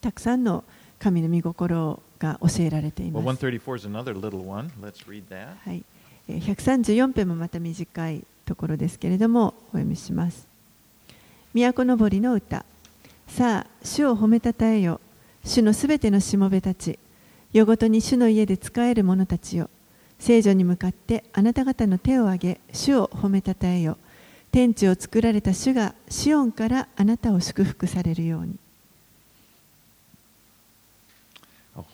たくさんの神の御心が教えられてい Well, ます。134 is another little one. Let's read that. はい、えー134編もまた短いところですけれどもお読みします。都のぼりの歌さあ主を褒めたたえよ主のすべてのしもべたち夜ごとに主の家で仕える者たちよ聖女に向かってあなた方の手を挙げ主を褒めたたえよ天地を作られた主がシオンからあなたを祝福されるように Oh,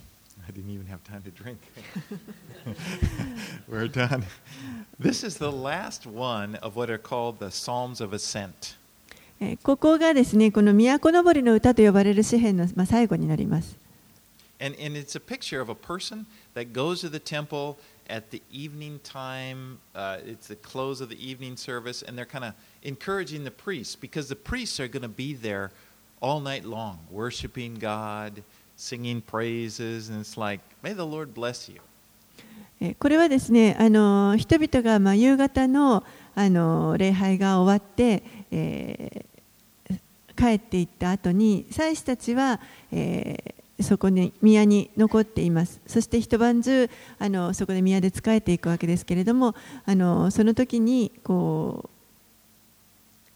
I didn't even have time to drink. We're done. This is the last one of what are called the Psalms of Ascent. えーここがですねこの都のぼりの歌と呼ばれる詩篇の、まあ、最後になります And, and it's a picture of a person that goes to the temple at the evening time. Uh, it's the close of the evening service, and they're kind of encouraging the priests because the priests are going to be there all night long, worshiping God, singing praises, and it's like, may the Lord bless you. これはですね、あの人々がまあ夕方の,あの礼拝が終わって、えー、帰っていった後に、祭司たちは、えー、そこに宮に残っていますそして一晩中あのそこで宮で仕えていくわけですけれどもあのその時にこ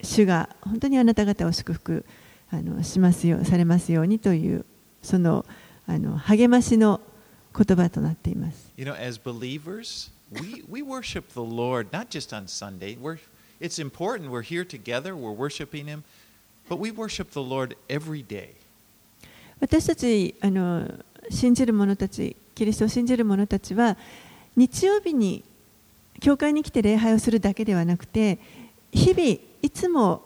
う主が本当にあなた方を祝福あのしますよされますようにというそのあの励ましの言葉となっています。You know, as believers, we, we worship the Lord not just on Sunday. We're, it's important. We're here together, we're worshiping Him, but we worship the Lord every day. 私たちあの信じる者たちキリストを信じる者たちは日曜日に教会に来て礼拝をするだけではなくて日々いつも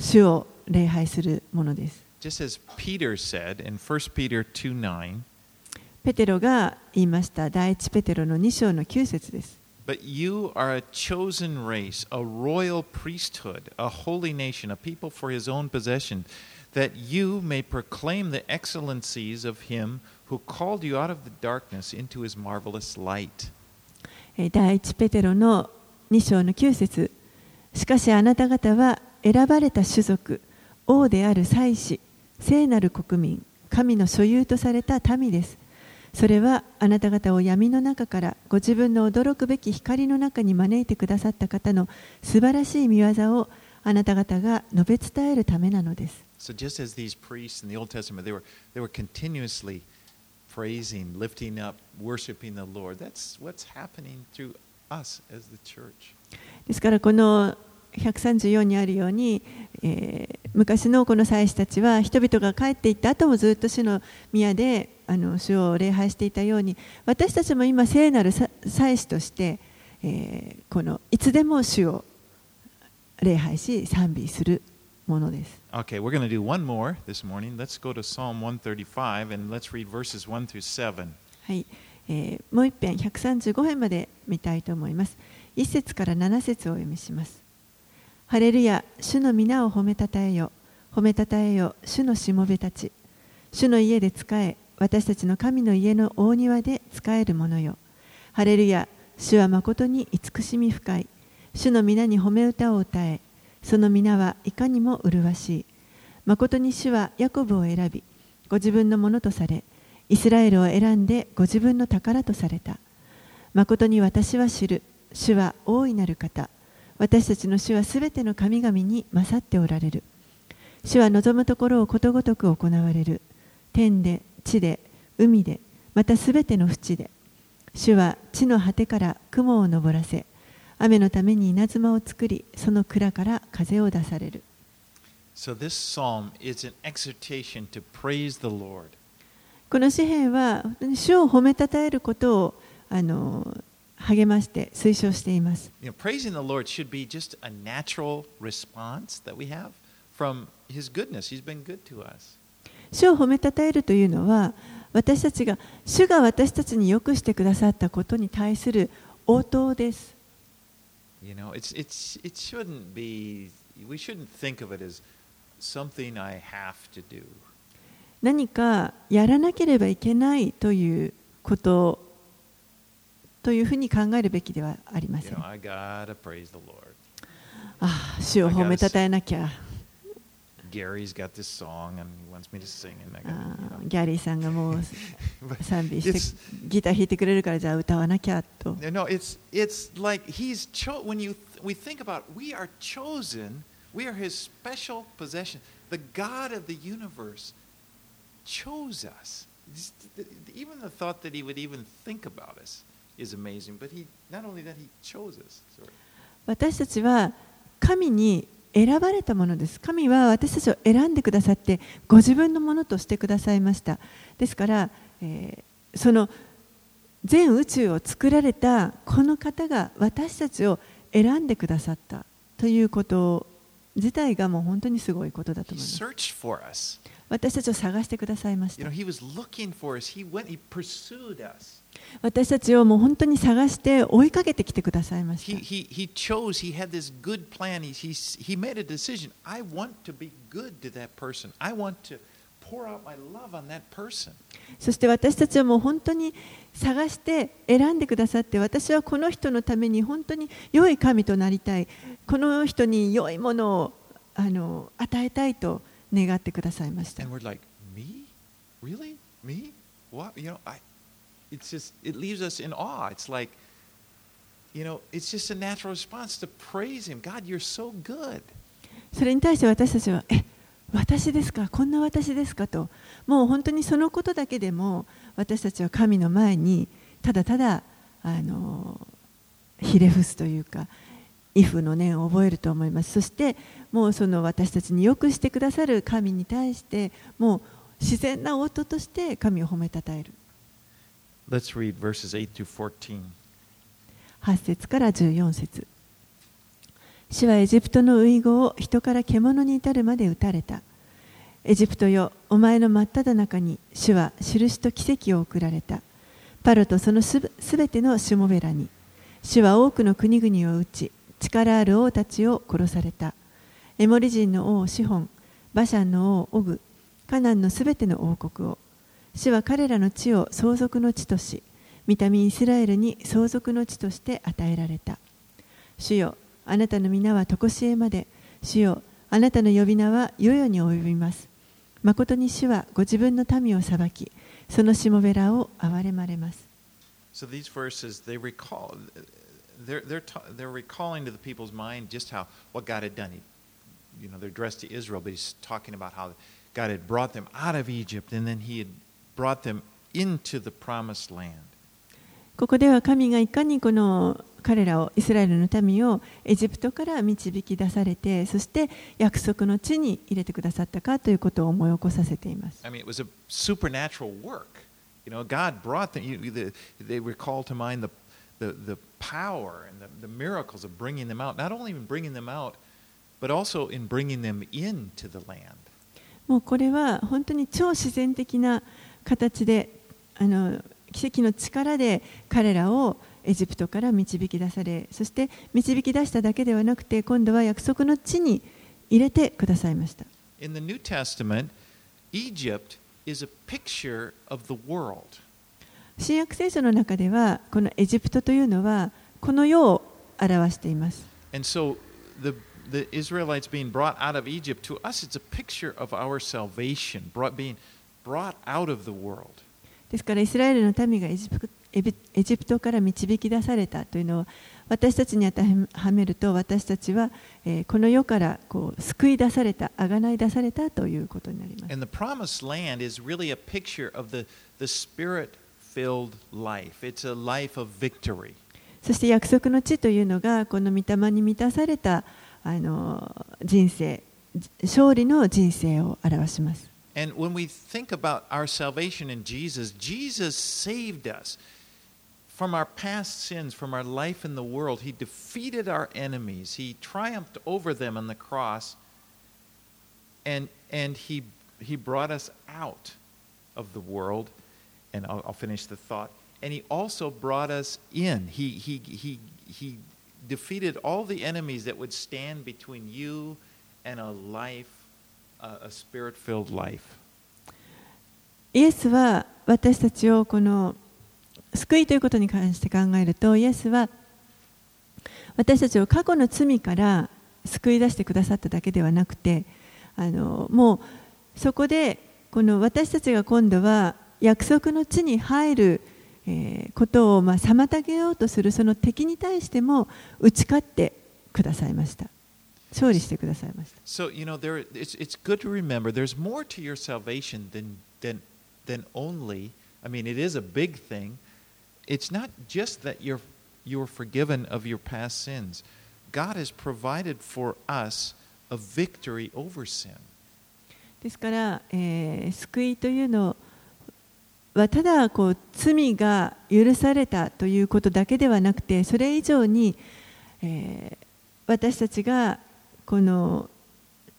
主を礼拝するものです Just as Peter said in 1 Peter 2 9, ペテロが言いました第一ペテロの2章の9節です But you are a chosen race, a royal priesthood, a holy nation, a people for his own possession, that you may proclaim the excellencies of him who called you out of the darkness into his marvelous light. え第一ペテロの2章の9節。しかしあなた方は選ばれた種族王である祭司聖なる国民神の所有とされた民です。それはあなた方を闇の中からご自分の驚くべき光の中に招いてくださった方の素晴らしい見業をあなた方が述べ伝えるためなのです。So just as these priests in the Old Testament, they were, they were continuously praising, lifting up, worshiping the Lord. That's what's happening through us as the church. ですからこの134にあるように、えー昔のこの祭司たちは人々が帰っていった後もずっと主の宮であの主を礼拝していたように私たちも今聖なる祭司として、えーこのいつでも主を礼拝し賛美するものです。Okay, we're going to do one more this morning. Let's go to Psalm 135 and let's read verses 1 through 7. はい、えーもう一遍135編まで見たいと思います。1節から7節をお読みします。ハレルヤ、主の皆を褒めたたえよ、褒めたたえよ、主のしもべたち。主の家で仕え、私たちの神の家の大庭で仕える者よ。ハレルヤ、主は誠に慈しみ深い。主の皆に褒め歌を歌え、その皆はいかにも麗しい。誠に主はヤコブを選び、ご自分のものとされ、イスラエルを選んでご自分の宝とされた。誠に私は知る。主は大いなる方。私たちの主はすべての神々に勝っておられる。主は望むところをことごとく行われる。天で、地で、海で、またすべての淵で。主は地の果てから雲を昇らせ、雨のために稲妻を作り、その蔵から風を出される。この詩篇は、主を褒めたたえることを励まして、推奨しています。主を褒めたたえるというのは、私たちが主が私たちによくしてくださったことに対する応答です。You know, it's it's it shouldn't be we shouldn't think of it as something I have to do. 何かやらなければいけないということというふうに考えるべきではありま You せん know,。I gotta praise the Lord. ああ、主を褒めたたえなきゃ。Gary's got this song and he wants me to sing and I あ gotta, あ you ギャリーさんがもう know. But 賛美し it's てギター弾いてくれるからじゃあ歌わなきゃと。 no, it's it's like he's cho- when you th- we think about we are chosen, we are his special possession. The God of the universe chose us. Just th- th- Even the thought that he would even think about us is amazing, but he not only that, he chose us. Sorry. 私たちは神に 選ばれたものです。神は私たちを選んでくださって、ご自分のものとしてくださいました。ですから、えーその全宇宙を作られたこの方が私たちを選んでくださったということ自体がもう本当にすごいことだと思います。私たちを探してくださいました。私たちをもう本当に探して追いかけてきてくださいました。私たちはもう本当に探して選んでくださって私はこの人のために本当に良い神となりたい。この人に良いものをあの与えたいと。願ってくださいました。それに対して私たちは、え私ですか？こんな私ですか？と、もう本当にそのことだけでも私たちは神の前にただただあのひれ伏すというか、イフの念を覚えると思います。そしてもうその私たちによくしてくださる神に対して、もう自然な音として神を褒めたたえる。Let's read verses 8 through 14. 8節から14節主はエジプトの遺語を人から獣に至るまで打たれた。エジプトよ、お前の真っ只中に主は印と奇跡を送られた。パロとそのすべすべてのしもべらに、主は多くの国々を打ち、力ある王たちを殺された。エモリ人の王シホン、バシャンの王オグ、カナンのすべての王国を。主は彼らの地を相続の地とし、見た目イスラエルに相続の地として与えられた。主よ、あなたの皆は常しえまで。主よ、あなたの呼び名は世々に及びます。誠に主はご自分の民を裁き、そのしもべらを憐れまれます。So these verses, they recall, they're, they're, ta- they're recalling to the people's mind just how, what God had done. He, you know, they're addressed to Israel, but he's talking about how God had brought them out of Egypt and then he had brought them into the promised land. ここでは神がいかにこの彼らをイスラエルの民をエジプトから導き出されてそして約束の地に入れてくださったかということを思い起こさせています。 I mean, it was a supernatural work. You know, God brought them, you, the, they recall to mind the, the, the power and the, the miracles of bringing them out, not only in bringing them out, but also in bringing them into the land. もうこれは本当に超自然的な形であの奇跡の力で彼らをエジプトから導き出されそして導き出しただけではなくて今度は約束の地に入れてくださいました。In the New Testament, Egypt is a picture of the world. 新約聖書の中ではこのエジプトというのはこの世を表しています。And so the, the Israelites being brought out of Egypt, to us, it's a picture of our salvation, brought, being brought out of the world. ですから、イスラエルの民がエジプエジプトから導き出されたというのを私たちに当てはめると、私たちは、えー、この世からこう救い出された、あがない出されたということになります。And the promised land is really a picture of the, the spirit of filled life. It's a life of victory. そして約束の地というのがこの御霊に満たされたあの人生、勝利の人生を表します。 And when we think about our salvation in Jesus, Jesus saved us from our past sins, from our life in the world. He defeated our enemies, He triumphed over them on the cross, and, and he, he brought us out of the world. And I'll, I'll finish the thought. And He also brought us in. He, he, he, he defeated all the enemies that would stand between you and a life a, a spirit filled life. イエスは私たちをこの救いということに関して考えるとイエスは私たちを過去の罪から救い出してくださっただけではなくてあのもうそこでこの私たちが今度は約束の地に入る、えーことをまあ妨げようとするその敵に対しても打ち勝ってくださいました勝利してくださいました So, you know, there, it's, it's good to remember there's more to your salvation than, than, than only, I mean, it is a big thing, it's not just that you're, you're forgiven of your past sins, God has provided for us a victory over sin. ですから、えー救いというのはただこう罪が許されたということだけではなくてそれ以上に、えー私たちがこの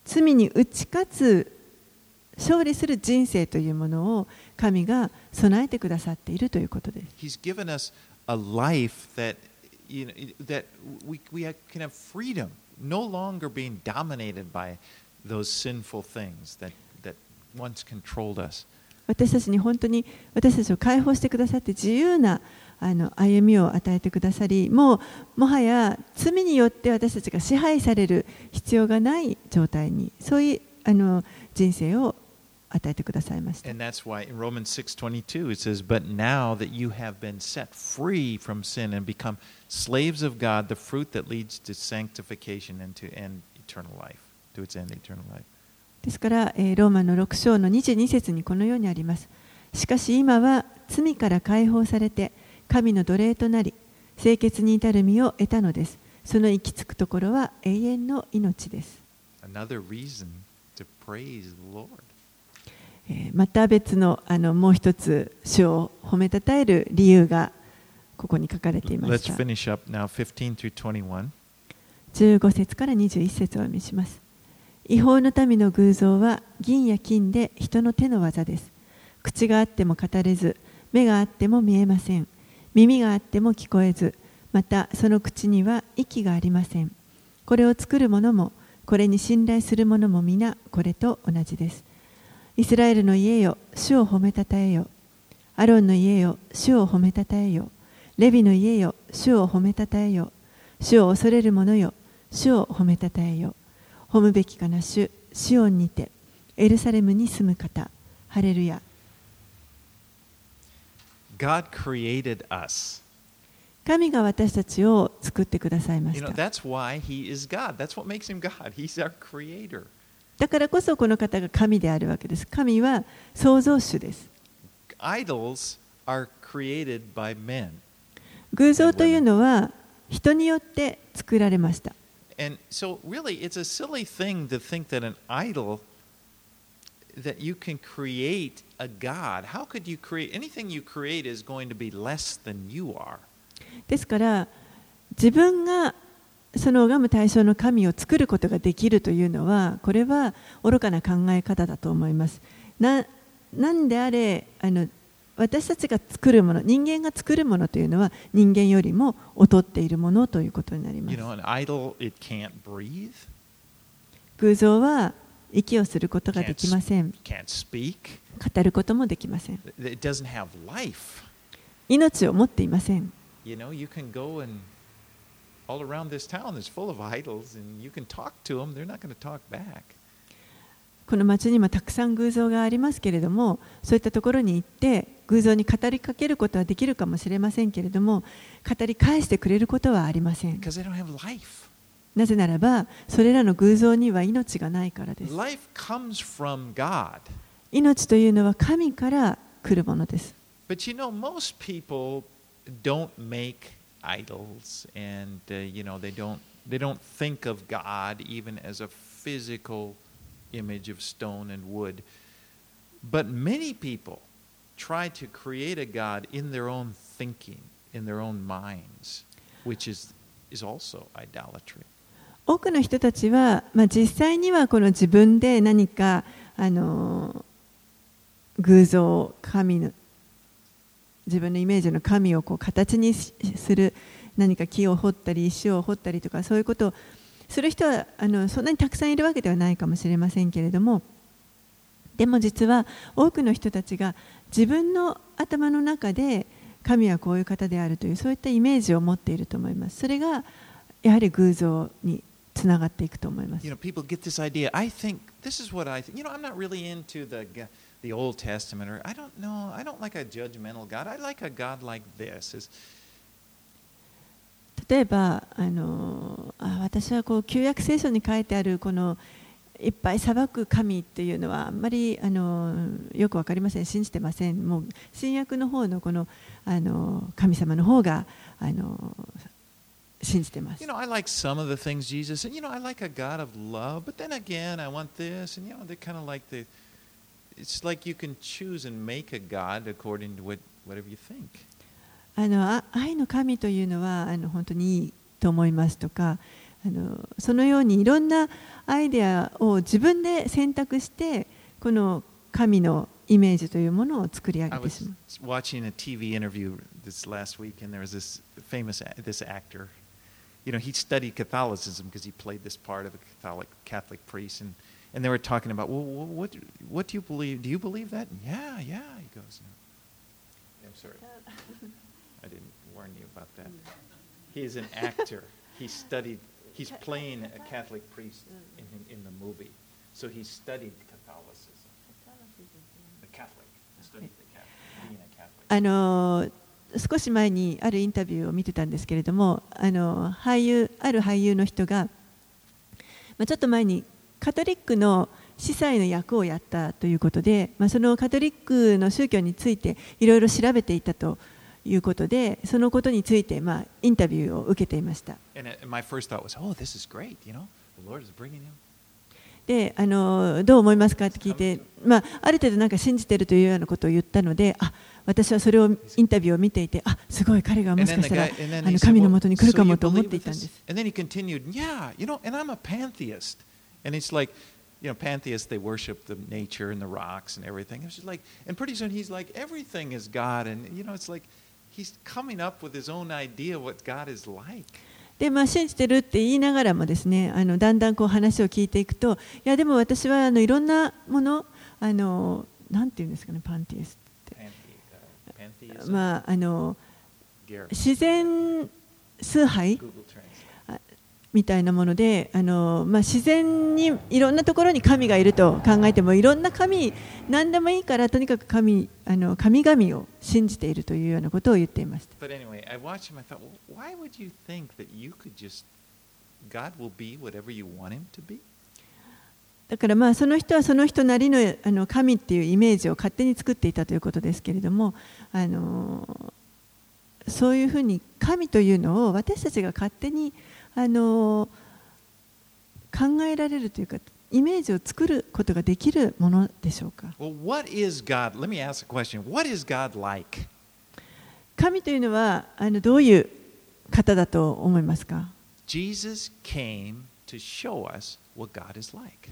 罪に打ち勝つ勝利する人生というものを神が備えてくださっているということです。He's given us a life that, you know, that we, we can have freedom, no longer being dominated by those sinful things that, that once controlled us. 私たちに本当に私たちを解放してくださって自由なあの歩みを与えてくださりもうもはや罪によって私たちが支配される必要がない状態にそういうあの人生を与えてくださいました。And that's why in Romans 6:22 it says, "But now that you have been set free from sin and become slaves of God, the fruit that leads to sanctification and to end eternal life, to its end eternal life." ですから、えーローマの6章の22節にこのようにあります。しかし今は罪から解放されて神の奴隷となり清潔に至る身を得たのです。その行き着くところは永遠の命です。Another reason to praise the Lord. えーまた別のあのもう一つ主を褒めたたえる理由がここに書かれていました。finish up now 15 through 21. 15節から21節をお読みします。違法の民の偶像は銀や金で人の手の技です。口があっても語れず、目があっても見えません。耳があっても聞こえず、またその口には息がありません。これを作る者も、これに信頼する者も皆これと同じです。イスラエルの家よ、主を褒めたたえよ。アロンの家よ、主を褒めたたえよ。レビの家よ、主を褒めたたえよ。主を恐れる者よ、主を褒めたたえよ。ホムべきかな主シオンにてエルサレムに住む方。ハレルヤ。神が私たちを作ってくださいました。だからこそこの方が神であるわけです。神は創造主です。偶像というのは人によって作られました。And so, really, it's a silly thing to think that an idol, that you can create a God. How could you create anything you create is going to be less than you are? ですから自分がその拝む対象の神を作ることができるというのはこれは愚かな考え方だと思います。ななんであれあの私たちが作るもの、人間が作るものというのは人間よりも劣っているものということになります。偶像は息をすることができません。語ることもできません。命を持っていません。この町にもたくさん偶像がありますけれども、そういったところに行って、偶像に語りかけることはできるかもしれませんけれども語り返してくれることはありません.なぜならばそれらの偶像には命がないからです.命というのは神から来るものです But you know, most people don't make idols, and uh, you know they don't they don't think of God even as a physical image of stone and wood. But many people try to create a God in their own thinking, in their own minds, which is is also idolatry. 多くの人たちは、まあ、実際にはこの自分で何かあの偶像神の自分のイメージの神をこう形にする何か木を掘ったり石を掘ったりとかそういうことをする人はあのそんなにたくさんいるわけではないかもしれませんけれどもでも実は多くの人たちが自分の頭の中で神はこういう方であるというそういったイメージを持っていると思います。それがやはり偶像につながっていくと思います You。know, people get this idea. I think this is what I think. You know, I'm not really into the the Old Testament, or I don't know. I don't like a judgmental God. I like a God like this. Is 例えばあのあ私はこう旧約聖書に書いてあるこのいっぱい裁く神っていうのはあんまりあのよく分かりません信じてませんもう新約の方のこのあの神様の方があの信じてます You know, I like some of the things Jesus said. You know, I like a God of love, but then again, I want this, and you know, they're kind of like the. It's like you can choose and make a God according to what, whatever you think. あのあ愛の神というのはあの本当にいいと思いますとかあのそのようにいろんなアイデアを自分で選択してこの神のイメージというものを作り上げてしまう。watching a TV interview this last week, and there was this famous this actor. You know, he studied Catholicism because he played this part of a Catholic Catholic priest, and, and they were talking about, well, wh- what what do you believe? Do you believe that? Yeah, yeah. He goes, no. I'm sorry, I didn't warn you about that. He is an actor. He studied. He's playing a Catholic priest in in the movie, so he studied Catholicism. The Catholic. He studied the Catholic, being a Catholic. あの少し前にあるインタビューを見てたんですけれどもあの俳優ある俳優の人が、まあ、ちょっと前にカトリックの司祭の役をやったということで、まあ、そのカトリックの宗教についていろいろ調べていたということでそのことについて、まあ、インタビューを受けていました。Uh, oh. であのどう思いますかって聞いて、まあ、ある程度なんか信じてるというようなことを言ったのであ私はそれをインタビューを見ていてあすごい彼がもしかしたらあの神のもとに来るかもと思っていたんで?す。And then he continued, yeah, you know, and I'm a pantheist. And it's like, you know, pantheists, they worship the nature and the rocks and everything. It's just like, and pretty soon he's like, everything is God. And, you know, it's like, で、まあ、信じてるって言いながらもですねあのだんだんこう話を聞いていくといやでも私はあのいろんなもの,あのなんて言うんですかねパンティエスって、まあ、あの自然崇拝？みたいなものであの、まあ、自然にいろんなところに神がいると考えてもいろんな神何でもいいからとにかく神あの神々を信じているというようなことを言っていました。Anyway, him. Thought, just, be? だからまあその人はその人なりのあの神っていうイメージを勝手に作っていたということですけれどもあのそういうふうに神というのを私たちが勝手にあの考えられるというかイメージを作ることができるものでしょうか Well, what is God? Let me ask a question. What is God like? 神というのはあのどういう方だと思いますか Jesus came to show us what God is like.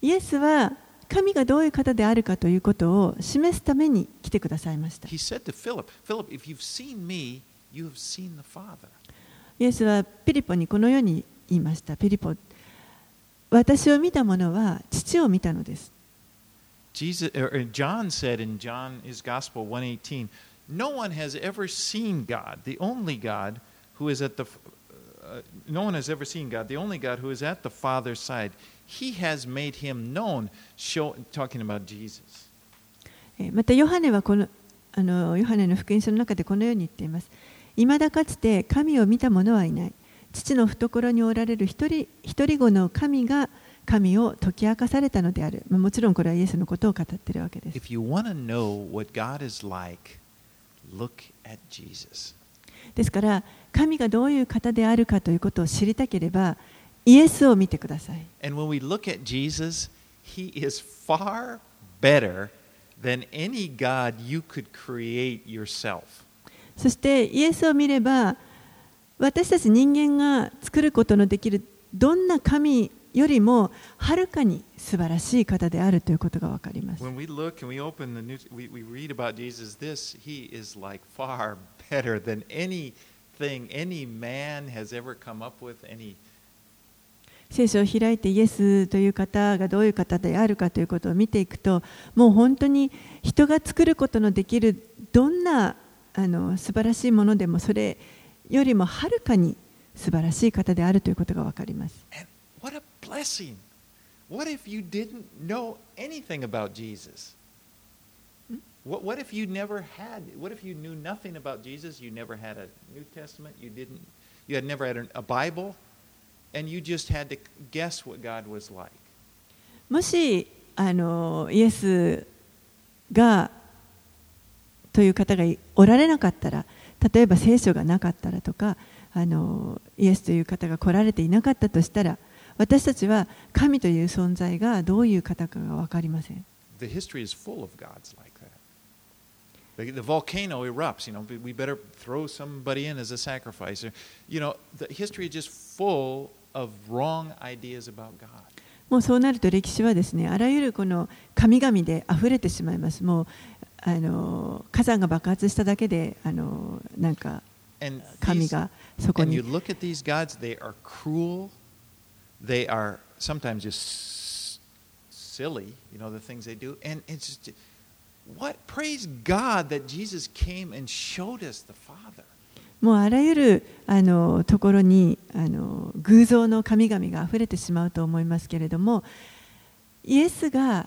イエスは神がどういう方であるかということを示すために来てくださいました。He said to Philip, Philip, if you've seen me, you have seen the Father. イエスはピリポにこのように言いました。ピリポ、私を見た者は父を見たのです。Jesus, John said in John his Gospel 118, no one has ever seen God, the only God who is at the uh, no one has ever seen God, the only God who is at the Father's side. He has made him known, show, talking about Jesus. えーまたヨハネはこのあのヨハネの福音書の中でこのように言っています。未だかつて神を見た者はいない。父の懐におられる一人一人子の神が神を解き明かされたのである。まあもちろんこれはイエスのことを語っているわけです。If you want to know what God is like, look at Jesus. ですから神がどういう方であるかということを知りたければイエスを見てください。And when we look at Jesus, he is far better than any God you could create yourself. そしてイエスを見れば私たち人間が作ることのできるどんな神よりもはるかに素晴らしい方であるということが分かります。聖書を開いてイエスという方がどういう方であるかということを見ていくともう本当に人が作ることのできるどんなあの素晴らしいものでもそれよりもはるかに素晴らしい方であるということが分かります。And what a blessing! What if you didn't know anything about Jesus? What, what if you never had, what if you knew nothing about Jesus? You never had a New Testament, you didn't, you had never had a, a Bible, and you just had to guess what God was like. もしあのイエスがという方がおられなかったら例えば聖書がなかったらとかあのイエスという方が来られていなかったとしたら私たちは神という存在がどういう方かが分かりません。The history is full of gods like that. The, the volcano erupts, you know, we better throw somebody in as a sacrifice. You know, the history is just full of wrong ideas about God. もうそうなると歴史はですねあらゆるこの神々で溢れてしまいます。もうあの火山が爆発しただけであのなんか神がそこに they are sometimes just silly, you know, the things they do. And it's just, what? Praise God that Jesus came and showed us the Father. もうあらゆるあのところにあの偶像の神々が溢れてしまうと思いますけれどもイエスが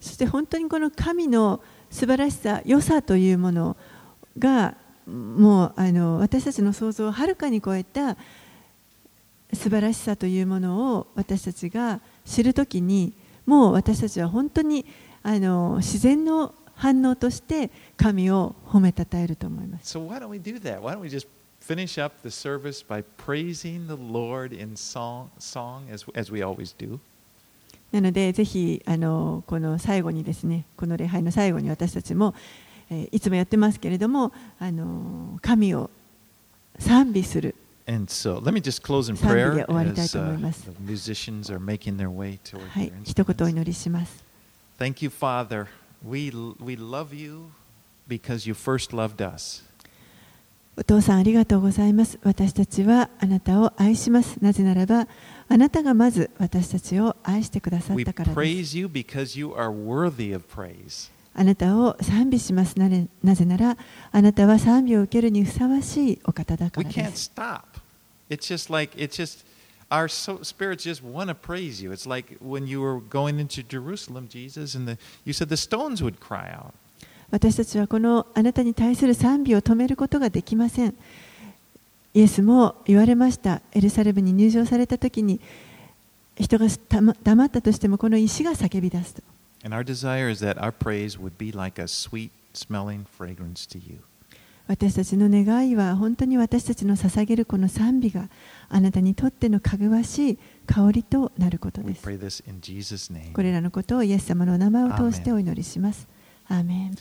そして本当にこの神の素晴らしさ、良さというものがもうあの私たちの想像をはるかに超えた素晴らしさというものを私たちが知るときにもう私たちは本当にあの自然の反応として神を褒めたたえると思います。So why don't we do that? Why don't we just finish up the service by praising the Lord in song, song as, as we always do? なので、ぜひあのこの最後にですね、この礼拝の最後に私たちも、え、いつもやってますけれども、あの神を賛美する。So, 賛美で終わりたいと思います。はい、一言お祈りします。お父さんありがとうございます。私たちはあなたを愛します。なぜならば。あなたがまず私たちを愛してくださっ We たからです praise you because you are worthy of praise. あなたを賛美しますなぜならあなたは賛美を受けるにふさわしいお方だからで can't す stop. It's just like, it's just, our so, spirits just want to praise you. It's like when you were going into Jerusalem, Jesus, and the, you said the stones would cry out. 私たちはこのあなたに対する賛美を止めることができませんイエスも言われました。エルサレムに入場された時に人が黙ったとしてもこの石が叫び出すと。And our desire is that our praise would be like a sweet smelling fragrance to you. 私たちの願いは本当に私たちの捧げるこの賛美があなたにとってのかぐわしい香りとなることです.これらのことをイエス様のお名前を通してお祈りします。アーメン